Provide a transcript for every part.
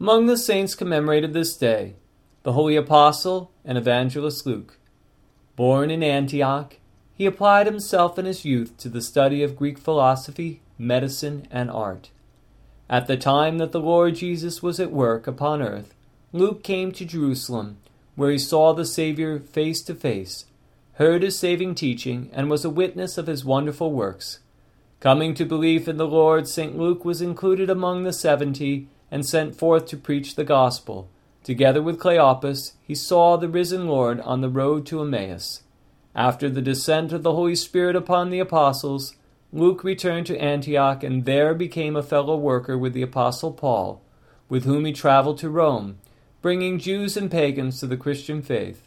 Among the saints commemorated this day, the holy apostle and evangelist Luke. Born in Antioch, he applied himself in his youth to the study of Greek philosophy, medicine, and art. At the time that the Lord Jesus was at work upon earth, Luke came to Jerusalem, where he saw the Savior face to face, heard his saving teaching, and was a witness of his wonderful works. Coming to belief in the Lord, St. Luke was included among the seventy and sent forth to preach the gospel. Together with Cleopas, he saw the risen Lord on the road to Emmaus. After the descent of the Holy Spirit upon the apostles, Luke returned to Antioch and there became a fellow worker with the apostle Paul, with whom he traveled to Rome, bringing Jews and pagans to the Christian faith.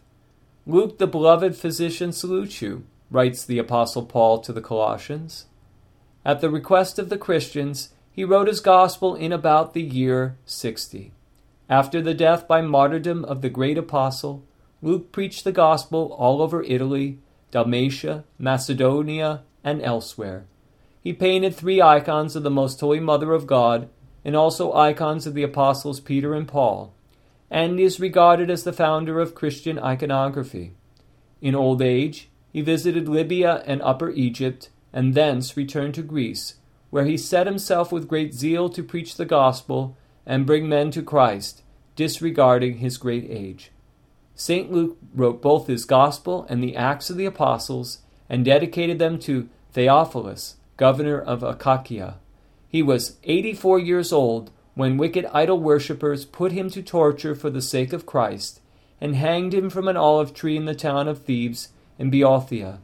Luke, the beloved physician, salutes you, writes the apostle Paul to the Colossians. At the request of the Christians, he wrote his gospel in about the year 60. After the death by martyrdom of the great apostle, Luke preached the gospel all over Italy, Dalmatia, Macedonia, and elsewhere. He painted three icons of the Most Holy Mother of God and also icons of the apostles Peter and Paul, and is regarded as the founder of Christian iconography. In old age, he visited Libya and Upper Egypt, and thence returned to Greece, where he set himself with great zeal to preach the gospel and bring men to Christ, disregarding his great age. St. Luke wrote both his Gospel and the Acts of the Apostles and dedicated them to Theophilus, governor of Achaia. He was 84 years old when wicked idol worshippers put him to torture for the sake of Christ and hanged him from an olive tree in the town of Thebes in Boeotia.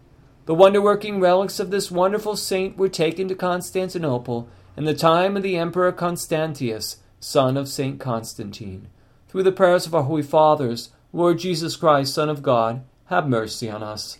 The wonder working relics of this wonderful saint were taken to Constantinople in the time of the Emperor Constantius, son of St. Constantine. Through the prayers of our holy fathers, Lord Jesus Christ, Son of God, have mercy on us.